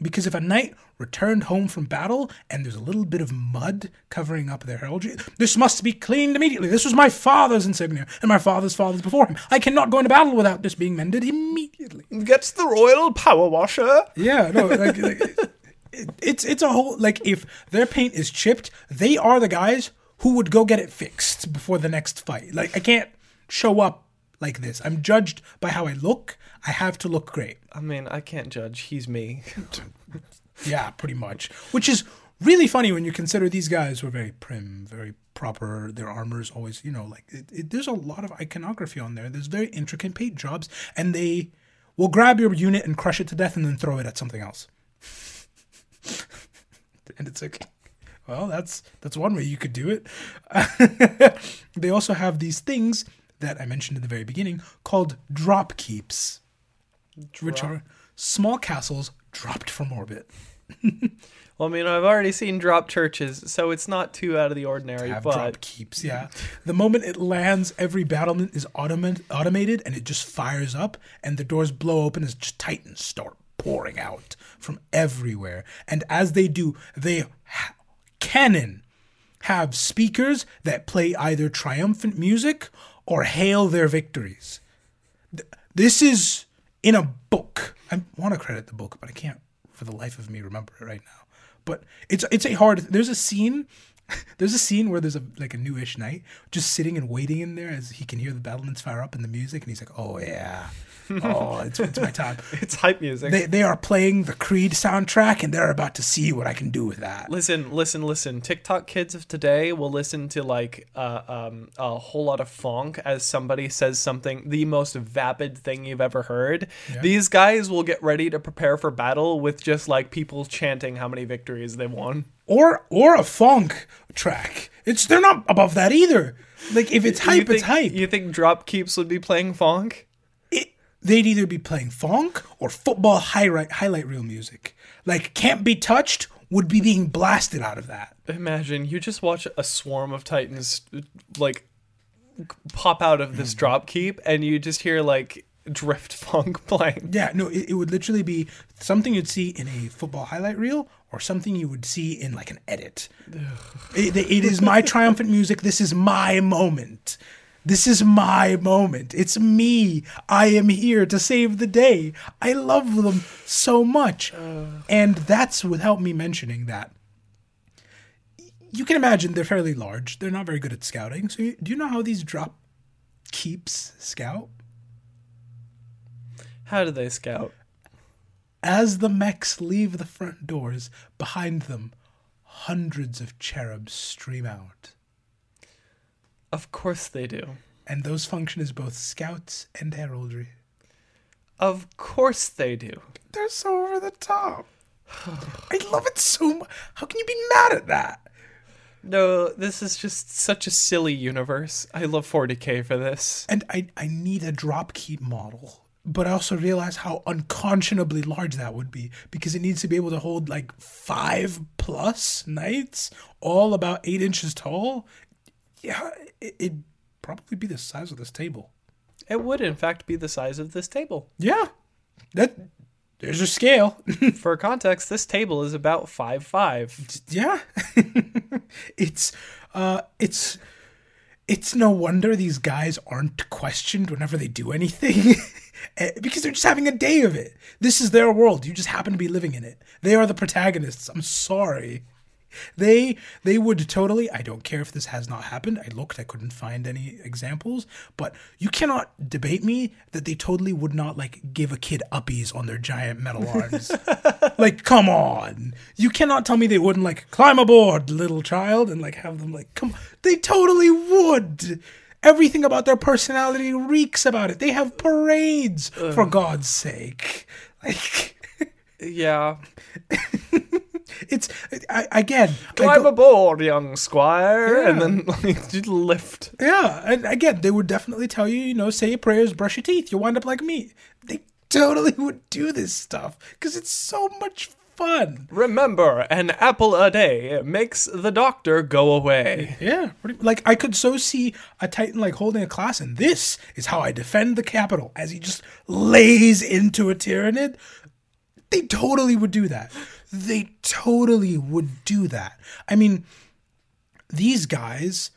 Because if a knight returned home from battle and there's a little bit of mud covering up their heraldry, this must be cleaned immediately. This was my father's insignia and my father's father's before him. I cannot go into battle without this being mended immediately.
Gets the royal power washer.
Yeah, no, like, like it, it's it's a whole like if their paint is chipped, they are the guys who would go get it fixed before the next fight. Like I can't show up like this. I'm judged by how I look. I have to look great.
I mean, I can't judge. He's me. *laughs*
Yeah, pretty much. Which is really funny when you consider these guys were very prim, very proper. Their armor is always, you know, like it, it, there's a lot of iconography on there. There's very intricate paint jobs, and they will grab your unit and crush it to death and then throw it at something else. *laughs* and it's like, well, that's that's one way you could do it. *laughs* they also have these things that I mentioned in the very beginning called drop keeps, which are small castles dropped from orbit. *laughs*
Well, I mean, I've already seen drop churches, so it's not too out of the ordinary.
have
but
drop keeps. Yeah, the moment it lands, every battlement is automat- automated, and it just fires up, and the doors blow open as just titans start pouring out from everywhere. And as they do, they ha- cannon have speakers that play either triumphant music or hail their victories. Th- This is in a book. I want to credit the book, but I can't for the life of me remember it right now. But it's it's a hard. There's a scene. *laughs* There's a scene where there's a like a newish knight just sitting and waiting in there as he can hear the battlements fire up and the music, and he's like, "Oh yeah, oh it's, it's my time." *laughs*
it's hype music.
They they are playing the Creed soundtrack, and they're about to see what I can do with that.
Listen, listen, listen. TikTok kids of today will listen to like uh, um, a whole lot of funk as somebody says something, the most vapid thing you've ever heard. These guys will get ready to prepare for battle with just like people chanting how many victories they won.
Or or a funk track. It's they're not above that either. Like if it's hype,
think,
it's hype.
You think drop keeps would be playing funk?
it, they'd either be playing funk or football highlight highlight reel music. Like can't be touched would be being blasted out of that.
Imagine you just watch a swarm of titans like pop out of this mm-hmm. drop keep, and you just hear like drift *laughs* funk playing.
Yeah, no, it, it would literally be something you'd see in a football highlight reel or something you would see in like an edit. It, it is my *laughs* triumphant music. This is my moment. This is my moment. It's me. I am here to save the day. I love them so much. And that's without me mentioning that. You can imagine they're fairly large. They're not very good at scouting. So, you, do you know how these drop keeps scout?
How do they scout?
As the mechs leave the front doors, behind them, hundreds of cherubs stream out.
Of course they do.
And those function as both scouts and heraldry.
Of course they do.
They're so over the top. I love it so much. How can you be mad at that?
No, this is just such a silly universe. I love 40k for this.
And I, I need a dropkeep model. But I also realize how unconscionably large that would be because it needs to be able to hold like five plus knights, all about eight inches tall. Yeah, it, it'd probably be the size of this table.
It would, in fact, be the size of this table.
Yeah, that there's a scale. *laughs*
For context, this table is about five five.
yeah, *laughs* it's uh, it's it's no wonder these guys aren't questioned whenever they do anything. *laughs* Eh, because they're just having a day of it. This is their world. You just happen to be living in it. They are the protagonists. I'm sorry. They they would totally. I don't care if this has not happened. I looked, I couldn't find any examples, but you cannot debate me that they totally would not like give a kid uppies on their giant metal *laughs* arms. like, come on, you cannot tell me they wouldn't like climb aboard, little child, and like have them like come. They totally would. Everything about their personality reeks about it. They have parades, for God's sake. Like. *laughs*
Yeah.
It's I, again I
Climb
go-
aboard, young squire,
Yeah.
and then *laughs* like just lift.
yeah and again they would definitely tell you you know say your prayers brush your teeth you'll wind up like me they totally *laughs* would do this stuff because it's so much fun
Remember, an apple a day makes the doctor go away.
yeah pretty, like i could so see a titan like holding a class and this is how i defend the capital as he just lays into a Tyranid they totally would do that they totally would do that i mean these guys,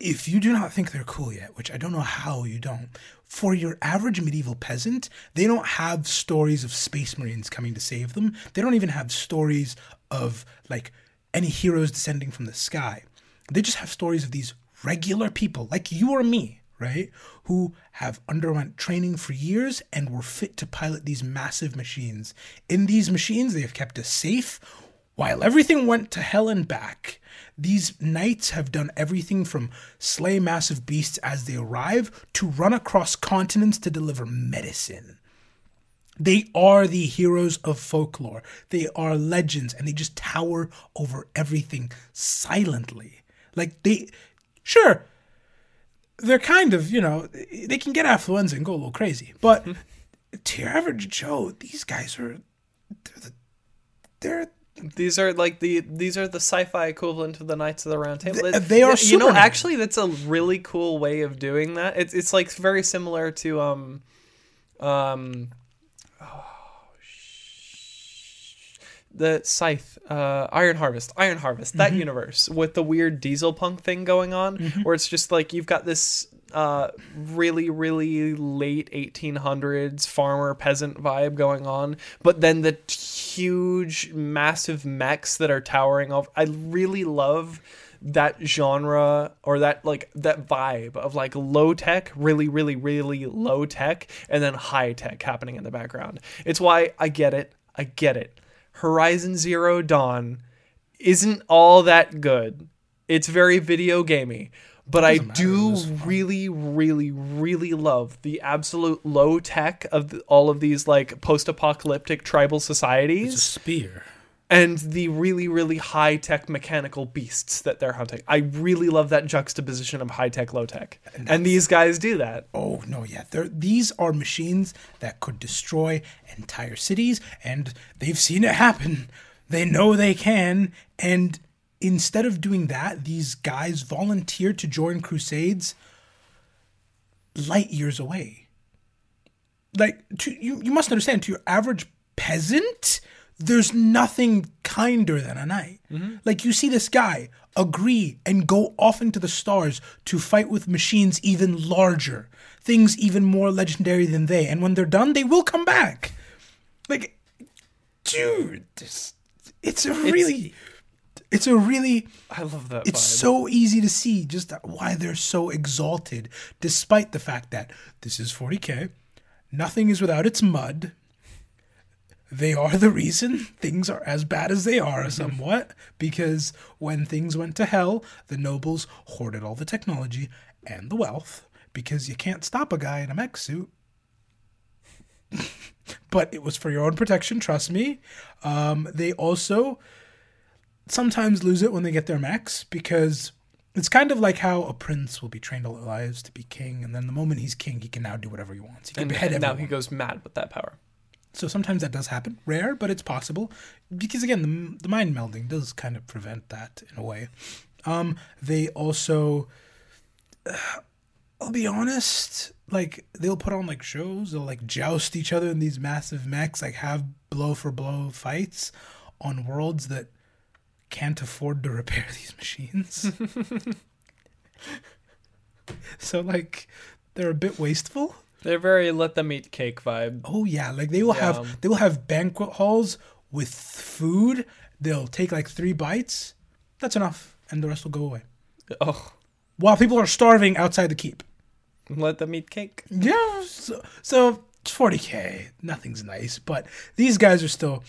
if you do not think they're cool yet, which I don't know how you don't, for your average medieval peasant, they don't have stories of space marines coming to save them. They don't even have stories of like any heroes descending from the sky. They just have stories of these regular people like you or me, right? Who have underwent training for years and were fit to pilot these massive machines. In these machines, they have kept us safe while everything went to hell and back. These knights have done everything from slay massive beasts as they arrive to run across continents to deliver medicine. They are the heroes of folklore. They are legends and they just tower over everything silently. Like they, sure, they're kind of, you know, they can get affluenza and go a little crazy. But *laughs* to your average Joe, these guys are, they're, the, they're
These are like the these are the sci-fi equivalent of the Knights of the Round Table.
Th-
It-
they are
you know,
Superman.
actually, that's a really cool way of doing that. It's it's like very similar to um, um, oh, the Scythe, uh, Iron Harvest, Iron Harvest,
Mm-hmm.
that universe with the weird diesel punk thing going on, where it's just like you've got this uh, really, really late 1800s farmer peasant vibe going on, but then the t- huge, massive mechs that are towering off. I really love that genre or that like that vibe of like low tech really really really low tech and then high tech happening in the background it's why i get it i get it horizon zero dawn isn't all that good it's very video gamey but i do
it was fun.
really really really love the absolute low tech of the, all of these like post-apocalyptic tribal
it's a
societies
spear.
And the really really high tech mechanical beasts that they're hunting. I really love that juxtaposition of high tech low tech. And, these guys do that.
Oh no, yeah. They're, these are machines that could destroy entire cities, and they've seen it happen. They know they can, and instead of doing that, these guys volunteer to join crusades light years away. Like to, you, you must understand to your average peasant, there's nothing kinder than a knight. Mm-hmm. Like you see this guy agree and go off into the stars to fight with machines even larger, things even more legendary than they, and when they're done, they will come back. Like, dude, this, it's a really, it's a really
I love that.
it's
vibe.
so easy to see just why they're so exalted, despite the fact that this is 40k. Nothing is without its mud. They are the reason things are as bad as they are, somewhat, because when things went to hell, the nobles hoarded all the technology and the wealth, because you can't stop a guy in a mech suit. *laughs* but it was for your own protection. Trust me. Um, they also sometimes lose it when they get their mechs because it's kind of like how a prince will be trained all their lives to be king, and then the moment he's king, he can now do whatever he wants. He can
And,
behead
and now he goes mad with that power.
So sometimes that does happen. Rare, but it's possible. Because again, the, the mind melding does kind of prevent that in a way. Um, they also, *sighs* I'll be honest, like they'll put on like shows. They'll like joust each other in these massive mechs, like have blow for blow fights on worlds that can't afford to repair *laughs* these machines. *laughs* so like they're a bit wasteful.
They're very let them eat cake vibe.
Oh yeah, like they will
Yeah.
have they will have banquet halls with food. They'll take like three bites. That's enough, and the rest will go away.
Oh,
While people are starving outside the keep.
let them eat cake.
Yeah, so, so 40k, nothing's nice, but these guys are still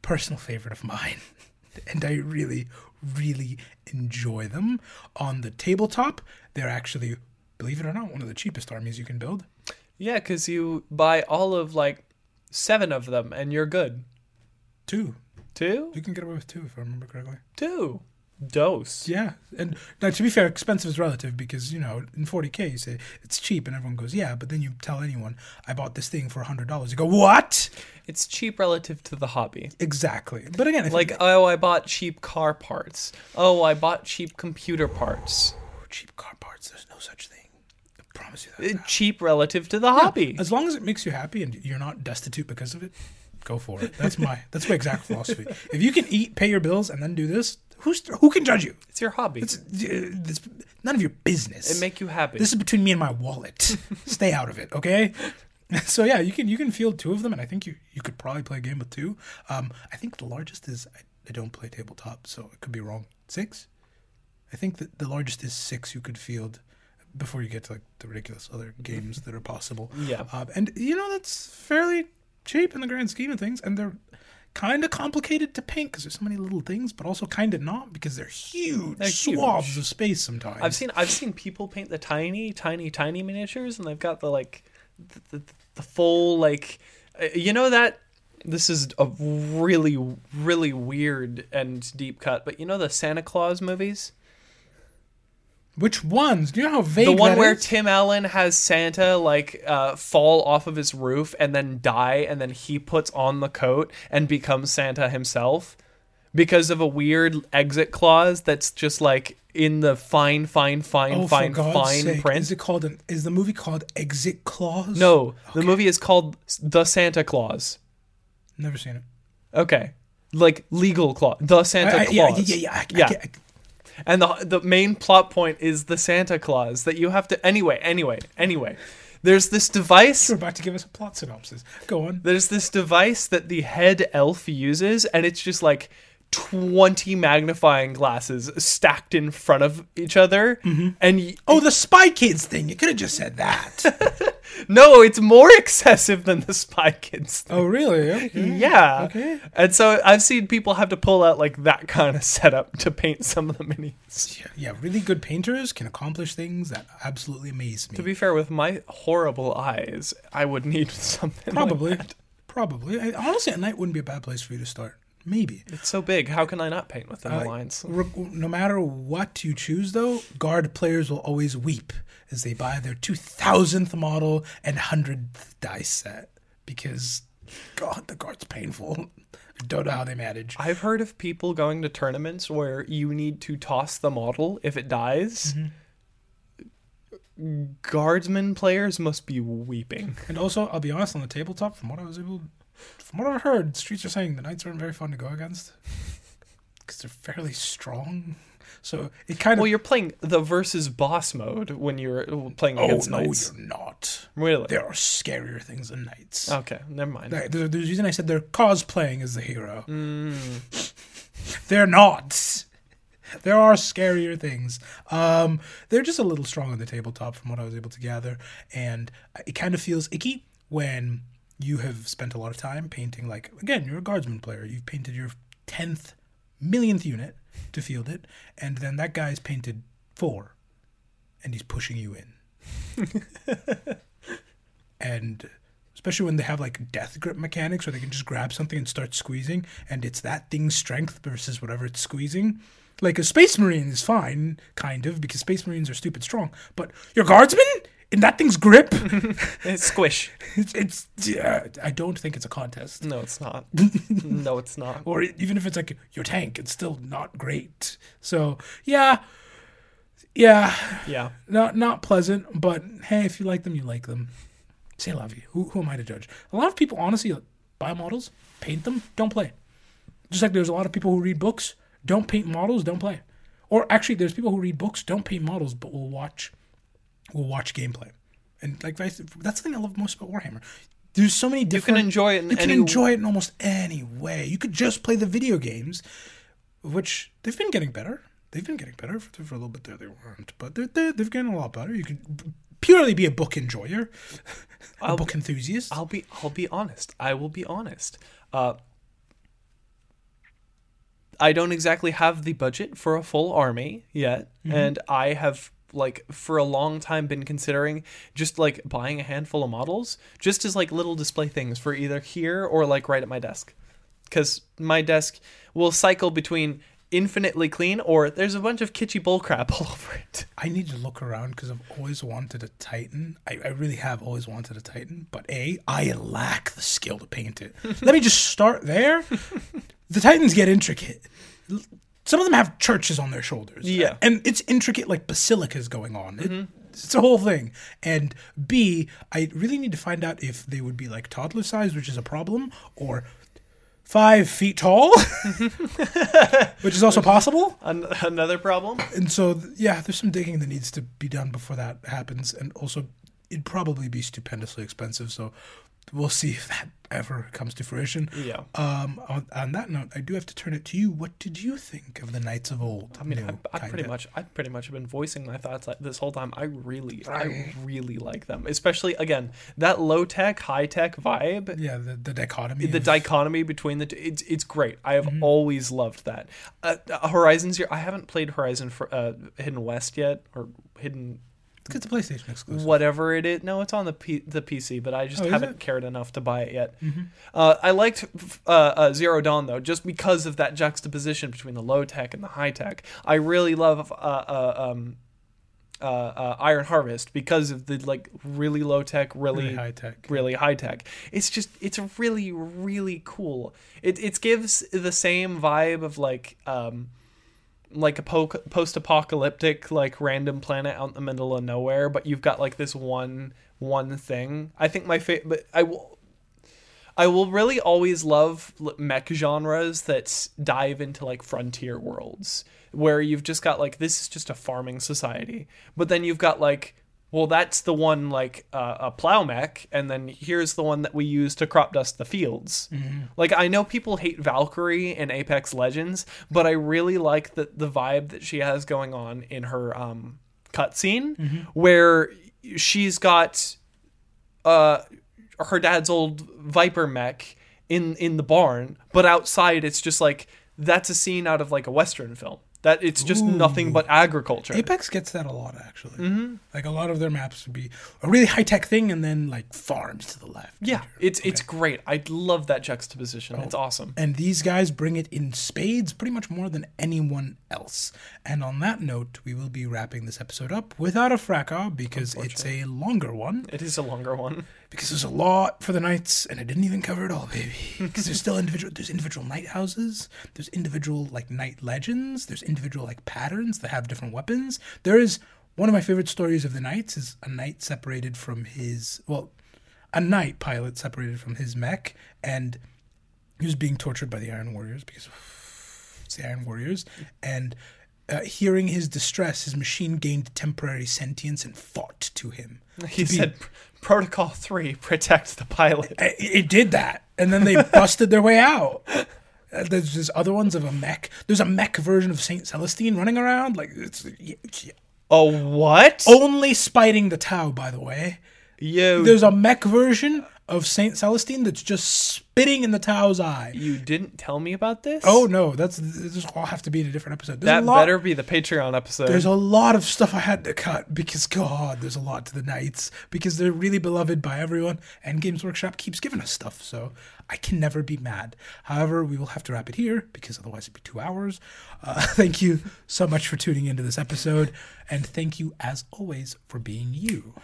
personal favorite of mine, *laughs* and I really, really enjoy them. On the tabletop, they're actually, believe it or not, one of the cheapest armies you can build.
Yeah, because you buy all of like seven of them and you're good.
Two,
Two?
you can get away with two if I remember correctly.
Two. Dose.
Yeah, and now to be fair, expensive is relative because you know in 40k you say it's cheap and everyone goes yeah, but then you tell anyone I bought this thing for hundred dollars, you go what?
It's cheap relative to the hobby.
Exactly. But again,
Like,
you,
oh, I bought cheap car parts. Oh, I bought cheap computer parts.
cheap car parts, there's no such thing. I promise you that.
Uh, Cheap relative to the hobby.
As long as it makes you happy and you're not destitute because of it, go for it. That's my that's my exact philosophy. If you can eat, pay your bills, and then do this, who's who can judge you?
It's your hobby.
It's, it's none of your business.
It make you happy.
This is between me and my wallet. *laughs* Stay out of it, okay? *laughs* So yeah, you can you can field two of them, and I think you you could probably play a game with two. Um, I think the largest is I, I don't play tabletop, so it could be wrong. Six. I think that the largest is six. You could field before you get to like the ridiculous other games that are possible. *laughs*
Yeah.
Um, and you know that's fairly cheap in the grand scheme of things, and they're kind of complicated to paint because there's so many little things, but also kind of not because they're huge
They're huge.
swaths of space sometimes.
I've seen I've seen people paint the tiny, tiny, tiny miniatures, and they've got the like the, the, the full like uh, you know that this is a really really weird and deep cut, but you know the Santa Claus movies,
Which ones? Do you know how vague
the one where
is?
Tim Allen has Santa like uh, fall off of his roof and then die, and then he puts on the coat and becomes Santa himself because of a weird exit clause that's just like in the fine, fine, fine,
oh,
fine, fine
sake.
print.
Is it called an? Is the movie called Exit Clause?
No, the movie is called The Santa Claus.
never seen it.
Okay. Like legal clause. The Santa
I- I-
Claus.
yeah, yeah, yeah. I,
Yeah. And the the main plot point is the Santa Claus that you have to anyway, anyway, anyway. There's this device
you're about to give us a plot synopsis. Go on.
there's this device that the head elf uses and it's just like 20 magnifying glasses stacked in front of each other
Mm-hmm.
and y-
Oh, the Spy Kids thing. You could have just said that. *laughs*
no it's more *laughs* excessive than the spy kids
oh, really? Okay.
Yeah.
Okay.
And so I've seen people have to pull out like that kind of setup to paint some of the minis.
Yeah, yeah, really good painters can accomplish things that absolutely amaze me.
To be fair, with my horrible eyes, I would need *laughs* something. like
Probably.
that.
Probably. I, honestly, at night wouldn't be a bad place for you to start. Maybe.
It's so big. How can I not paint within
Uh,
the lines?
Re- no matter what you choose, though, guard players will always weep as they buy their 2000th model and 100th dice set because, God, the guard's painful. I don't know how they manage.
I've heard of people going to tournaments where you need to toss the model if it dies. guardsmen players must be weeping.
And also, I'll be honest, on the tabletop, from what I was able, from what I've heard, streets are saying the knights aren't very fun to go against *laughs* because they're fairly strong. So it kind of.
Well, you're playing the versus boss mode when you're playing against
oh
against
no,
knights.
you're not.
Really?
There are scarier things than knights.
Okay, never mind.
There's, there's a reason I said they're cosplaying as the hero.
Mm. *laughs*
They're not. There are scarier things. Um, they're just a little strong on the tabletop, from what I was able to gather, and it kind of feels icky when you have spent a lot of time painting. Like again, you're a guardsman player. You've painted your tenth millionth unit to field it, and then that guy's painted four, and he's pushing you in. *laughs* and especially when they have like death grip mechanics where they can just grab something and start squeezing, and it's that thing's strength versus whatever it's squeezing. Like a space marine is fine, kind of, because space marines are stupid strong. But your guardsman in that thing's grip, *laughs*
It's squish.
it's, it's yeah, I don't think it's a contest.
No, it's not. *laughs* no, it's not.
Or even if it's like your tank, it's still not great. So yeah, yeah,
Yeah.
not not pleasant. But hey, if you like them, you like them. Say love you. Who, who am I to judge? A lot of people honestly buy models, paint them, don't play. Just like there's a lot of people who read books, don't paint models, don't play. Or actually, there's people who read books, don't paint models, but will watch, will watch gameplay. And like that's the thing I love most about Warhammer. There's so many different.
You can enjoy it in
You can enjoy it in almost any way. You could just play the video games, which they've been getting better. They've been getting better for, for a little bit there. They weren't, but they're, they're, they've gotten a lot better. You could purely be a book enjoyer, *laughs* a
I'll
book enthusiast.
I'll be I'll be honest. I will be honest. Uh, I don't exactly have the budget for a full army yet, and I have like for a long time been considering just like buying a handful of models just as like little display things for either here or like right at my desk. Cuz my desk will cycle between infinitely clean or there's a bunch of kitschy bullcrap *laughs* all over it.
I need to look around because I've always wanted a Titan. I, I really have always wanted a Titan, but A, I lack the skill to paint it. *laughs* Let me just start there. The Titans get intricate. Some of them have churches on their shoulders.
Yeah.
And it's intricate like basilicas going on. It, mm-hmm. It's a whole thing. And B, I really need to find out if they would be like toddler size, which is a problem, or five feet tall, *laughs* which is also possible.
An- another problem?
And so, yeah, there's some digging that needs to be done before that happens. And also, it'd probably be stupendously expensive. So we'll see if that ever comes to fruition.
Yeah.
Um, on, on that note, I do have to turn it to you. What did you think of the Knights of Old?
I mean,
New,
I, I pretty much, I pretty much have been voicing my thoughts like this whole time. I really, I really like them, especially again that low tech, high tech vibe.
Yeah, the, the dichotomy.
The
of-
dichotomy between the two, it's it's great. I have
Mm-hmm.
always loved that. Uh, uh, Horizon Zero. I haven't played Horizon for uh, Hidden West yet, or Hidden
it's a PlayStation exclusive.
whatever it is. No, it's on the P- the PC, but I just
Oh,
haven't?
Mm-hmm.
cared enough to buy it yet. Uh, I liked uh, uh, Zero Dawn though, just because of that juxtaposition between the low tech and the high tech. I really love uh, uh, um, uh, uh, Iron Harvest because of the like really low tech, really
Really high tech.
really high tech. It's just it's really really cool. It it gives the same vibe of like um like a po- post-apocalyptic like random planet out in the middle of nowhere, but you've got like this one one thing. I think my favorite, but I will. I will really always love mech genres that dive into like frontier worlds where you've just got like this is just a farming society, but then you've got like well that's the one like uh, a plow mech, and then here's the one that we use to crop dust the fields. Like I know people hate Valkyrie in Apex Legends, but I really like the the vibe that she has going on in her um cutscene where she's got uh her dad's old Viper mech in in the barn, but outside it's just like that's a scene out of like a western film. That it's just nothing but agriculture.
Apex gets that a lot, actually. Mm-hmm. Like a lot of their maps would be a really high tech thing, and then like farms to the left.
yeah, it's it's great. I love that juxtaposition.
Oh.
It's awesome.
And these guys bring it in spades pretty much more than anyone else. And on that note, we will be wrapping this episode up without a fracas because it's a longer one.
It is a longer one.
Because there's a lot for the knights, and I didn't even cover it all, baby. *laughs* Because there's still individual, there's individual knight houses, there's individual like knight legends, there's individual like patterns that have different weapons. There is one of my favorite stories of the knights is a knight separated from his well, a knight pilot separated from his mech, and he was being tortured by the Iron Warriors because *sighs* it's the Iron Warriors, and uh, hearing his distress, his machine gained temporary sentience and fought to him. *laughs*
He
To be-
said Protocol 3 protect the pilot.
it, it did that, and then they *laughs* busted their way out. Uh, There's there's other ones of a mech. There's a mech version of Saint Celestine running around. Like it's yeah, yeah.
Oh what?
only spiting the Tau, by the way.
Yo,
There's a mech version of Saint Celestine that's just spitting in the Tau's eye.
You didn't tell me about this.
Oh no, that's this will have to be in a different episode. There's
that
lot,
better be the Patreon episode.
There's a lot of stuff I had to cut because God, there's a lot to the Knights because they're really beloved by everyone, and Games Workshop keeps giving us stuff, so I can never be mad. However, we will have to wrap it here because otherwise it'd be two hours. Uh, *laughs* thank you so much for tuning into this episode, and thank you as always for being you.